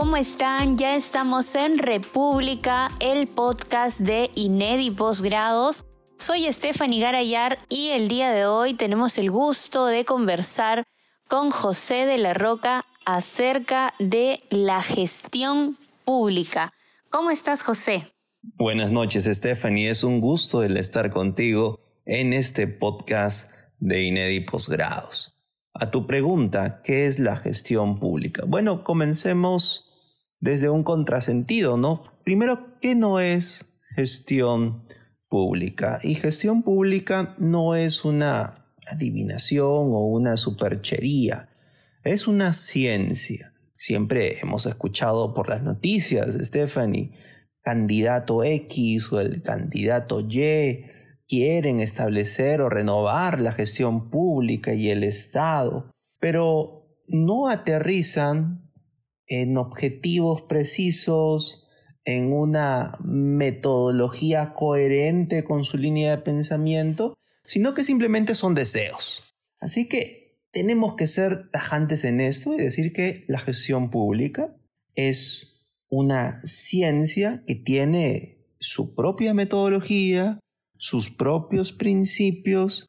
¿cómo están? Ya estamos en República, el podcast de INEDI Postgrados. Soy Stephanie Garayar y el día de hoy tenemos el gusto de conversar con José de la Roca acerca de la gestión pública. ¿Cómo estás, José? Buenas noches, Stephanie. Es un gusto el estar contigo en este podcast de INEDI Postgrados. A tu pregunta, ¿qué es la gestión pública? Bueno, comencemos desde un contrasentido, ¿no? Primero, ¿qué no es gestión pública? Y gestión pública no es una adivinación o una superchería, es una ciencia. Siempre hemos escuchado por las noticias, Stephanie, candidato X o el candidato Y quieren establecer o renovar la gestión pública y el Estado, pero no aterrizan en objetivos precisos, en una metodología coherente con su línea de pensamiento, sino que simplemente son deseos. Así que tenemos que ser tajantes en esto y decir que la gestión pública es una ciencia que tiene su propia metodología, sus propios principios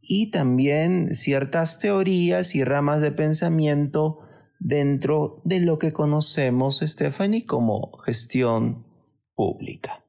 y también ciertas teorías y ramas de pensamiento dentro de lo que conocemos, Stephanie, como gestión pública.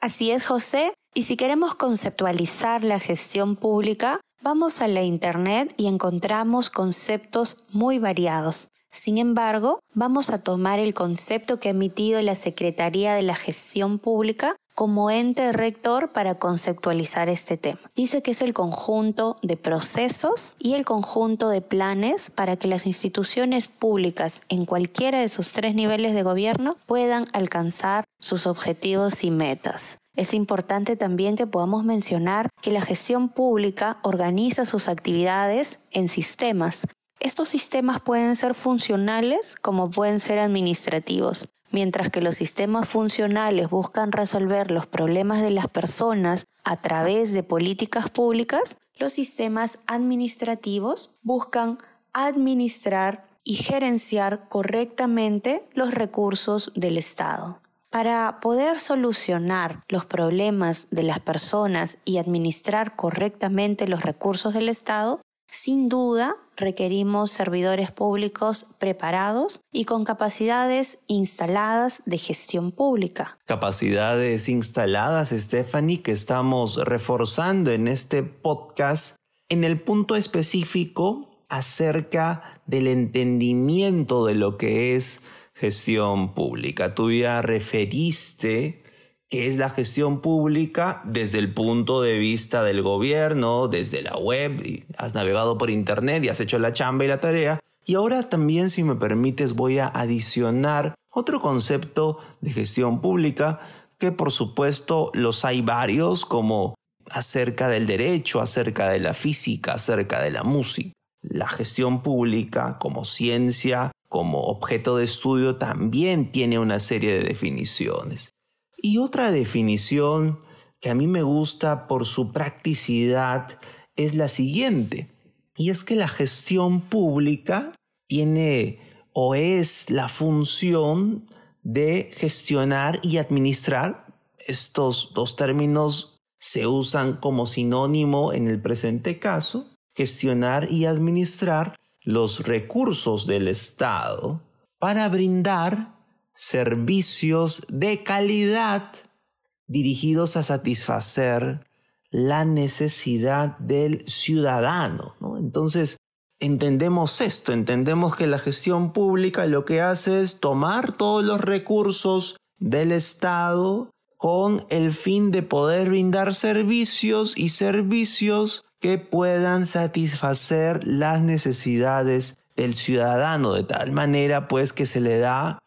Así es, José. Y si queremos conceptualizar la gestión pública, vamos a la Internet y encontramos conceptos muy variados. Sin embargo, vamos a tomar el concepto que ha emitido la Secretaría de la Gestión Pública como ente rector para conceptualizar este tema. Dice que es el conjunto de procesos y el conjunto de planes para que las instituciones públicas en cualquiera de sus tres niveles de gobierno puedan alcanzar sus objetivos y metas. Es importante también que podamos mencionar que la gestión pública organiza sus actividades en sistemas. Estos sistemas pueden ser funcionales como pueden ser administrativos. Mientras que los sistemas funcionales buscan resolver los problemas de las personas a través de políticas públicas, los sistemas administrativos buscan administrar y gerenciar correctamente los recursos del Estado. Para poder solucionar los problemas de las personas y administrar correctamente los recursos del Estado, sin duda, requerimos servidores públicos preparados y con capacidades instaladas de gestión pública. Capacidades instaladas, Stephanie, que estamos reforzando en este podcast en el punto específico acerca del entendimiento de lo que es gestión pública. Tú ya referiste que es la gestión pública desde el punto de vista del gobierno, desde la web, y has navegado por internet y has hecho la chamba y la tarea. Y ahora también, si me permites, voy a adicionar otro concepto de gestión pública, que por supuesto los hay varios, como acerca del derecho, acerca de la física, acerca de la música. La gestión pública como ciencia, como objeto de estudio, también tiene una serie de definiciones. Y otra definición que a mí me gusta por su practicidad es la siguiente, y es que la gestión pública tiene o es la función de gestionar y administrar. Estos dos términos se usan como sinónimo en el presente caso, gestionar y administrar los recursos del Estado para brindar servicios de calidad dirigidos a satisfacer la necesidad del ciudadano. Entonces, entendemos esto, entendemos que la gestión pública lo que hace es tomar todos los recursos del Estado con el fin de poder brindar servicios y servicios que puedan satisfacer las necesidades del ciudadano, de tal manera pues que se le da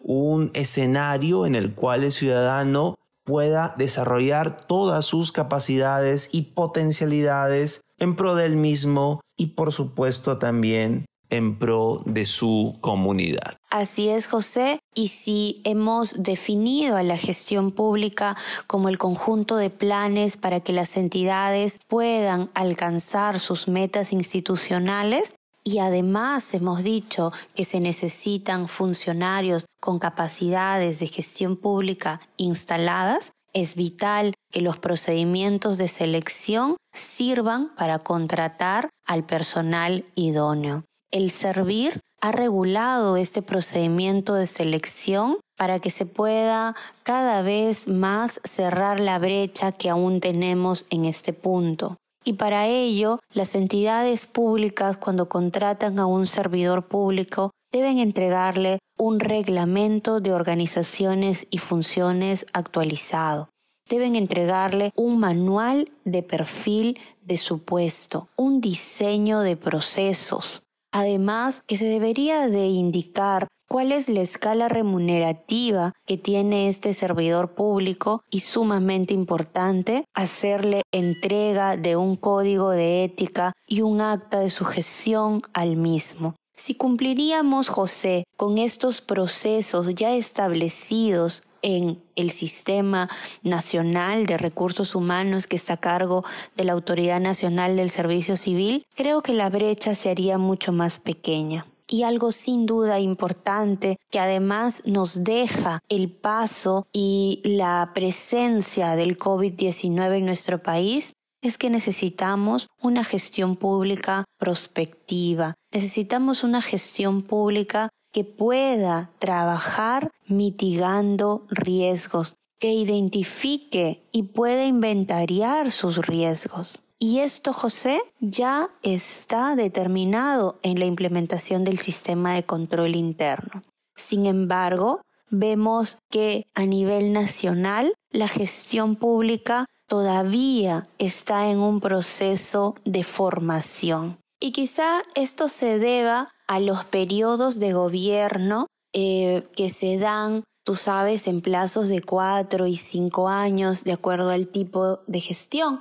un escenario en el cual el ciudadano pueda desarrollar todas sus capacidades y potencialidades en pro del mismo y por supuesto también en pro de su comunidad. Así es, José. Y si hemos definido a la gestión pública como el conjunto de planes para que las entidades puedan alcanzar sus metas institucionales, y además hemos dicho que se necesitan funcionarios con capacidades de gestión pública instaladas, es vital que los procedimientos de selección sirvan para contratar al personal idóneo. El Servir ha regulado este procedimiento de selección para que se pueda cada vez más cerrar la brecha que aún tenemos en este punto. Y para ello, las entidades públicas cuando contratan a un servidor público deben entregarle un reglamento de organizaciones y funciones actualizado. Deben entregarle un manual de perfil de su puesto, un diseño de procesos. Además, que se debería de indicar cuál es la escala remunerativa que tiene este servidor público y sumamente importante, hacerle entrega de un código de ética y un acta de sujeción al mismo. Si cumpliríamos, José, con estos procesos ya establecidos en el sistema nacional de recursos humanos que está a cargo de la Autoridad Nacional del Servicio Civil, creo que la brecha se haría mucho más pequeña. Y algo sin duda importante que además nos deja el paso y la presencia del COVID-19 en nuestro país es que necesitamos una gestión pública prospectiva, necesitamos una gestión pública que pueda trabajar mitigando riesgos, que identifique y pueda inventariar sus riesgos. Y esto, José, ya está determinado en la implementación del sistema de control interno. Sin embargo, vemos que a nivel nacional la gestión pública todavía está en un proceso de formación. Y quizá esto se deba a los periodos de gobierno eh, que se dan, tú sabes, en plazos de cuatro y cinco años, de acuerdo al tipo de gestión.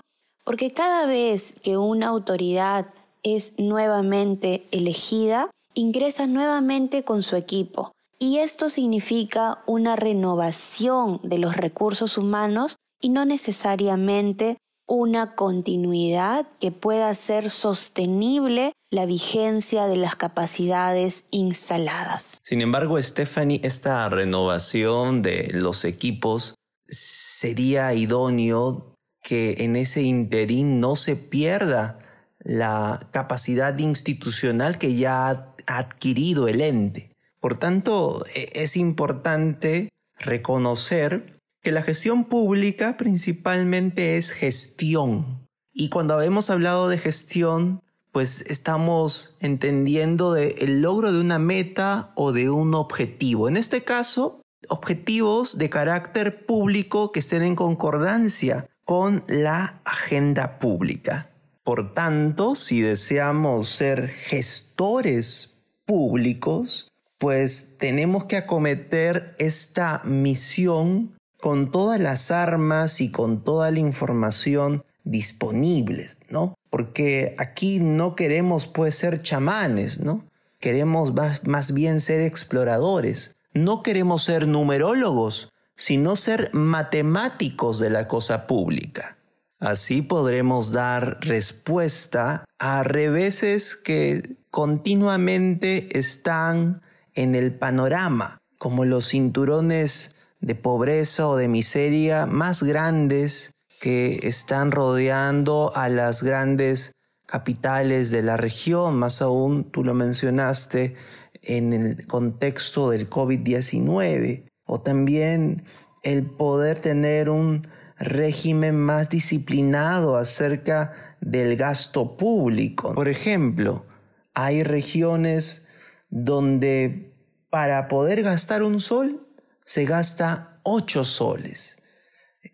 Porque cada vez que una autoridad es nuevamente elegida, ingresa nuevamente con su equipo. Y esto significa una renovación de los recursos humanos y no necesariamente una continuidad que pueda ser sostenible la vigencia de las capacidades instaladas. Sin embargo, Stephanie, esta renovación de los equipos sería idóneo que en ese interín no se pierda la capacidad institucional que ya ha adquirido el ente. Por tanto, e-, es importante reconocer que la gestión pública principalmente es gestión. Y cuando hemos hablado de gestión, pues estamos entendiendo el logro de una meta o de un objetivo. En este caso, objetivos de carácter público que estén en concordancia con la agenda pública. Por tanto, si deseamos ser gestores públicos, pues tenemos que acometer esta misión con todas las armas y con toda la información disponible, ¿no? Porque aquí no queremos pues ser chamanes, ¿no? Queremos más bien ser exploradores. No queremos ser numerólogos, sino ser matemáticos de la cosa pública. Así podremos dar respuesta a reveses que continuamente están en el panorama, como los cinturones de pobreza o de miseria más grandes que están rodeando a las grandes capitales de la región, más aún tú lo mencionaste en el contexto del COVID-19 o también el poder tener un régimen más disciplinado acerca del gasto público. Por ejemplo, hay regiones donde para poder gastar un sol se gasta ocho soles.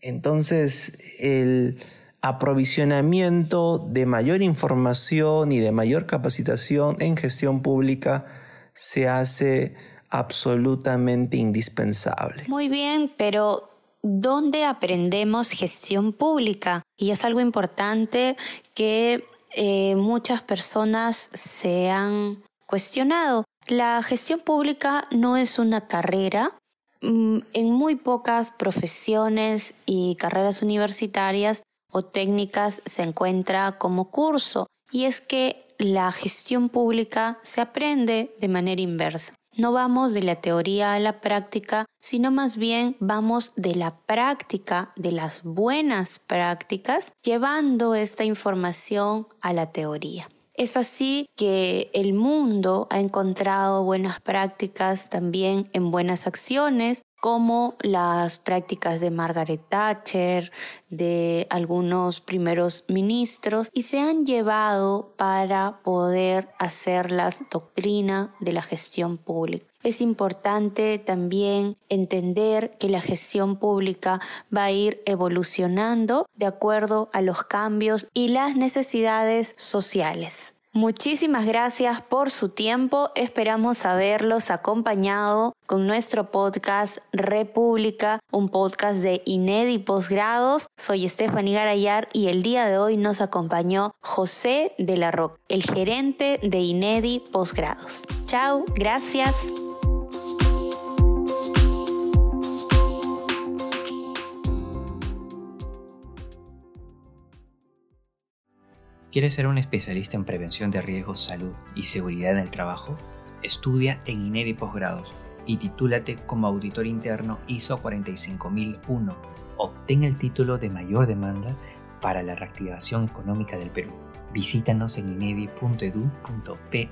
Entonces, el aprovisionamiento de mayor información y de mayor capacitación en gestión pública se hace absolutamente indispensable. Muy bien, pero ¿dónde aprendemos gestión pública? Y es algo importante que eh, muchas personas se han cuestionado. La gestión pública no es una carrera. Mm, en muy pocas profesiones y carreras universitarias o técnicas se encuentra como curso. Y es que la gestión pública se aprende de manera inversa. No vamos de la teoría a la práctica, sino más bien vamos de la práctica, de las buenas prácticas, llevando esta información a la teoría. Es así que el mundo ha encontrado buenas prácticas también en buenas acciones, como las prácticas de Margaret Thatcher, de algunos primeros ministros, y se han llevado para poder hacerlas doctrina de la gestión pública. Es importante también entender que la gestión pública va a ir evolucionando de acuerdo a los cambios y las necesidades sociales. Muchísimas gracias por su tiempo. Esperamos haberlos acompañado con nuestro podcast República, un podcast de INEDI Posgrados. Soy Stephanie Garayar y el día de hoy nos acompañó José de la Roca, el gerente de INEDI Posgrados. Chao, gracias. ¿Quieres ser un especialista en prevención de riesgos, salud y seguridad en el trabajo? Estudia en INEDI Posgrados y titúlate como auditor interno ISO 45001. Obtén el título de mayor demanda para la reactivación económica del Perú. Visítanos en inedi.edu.pe.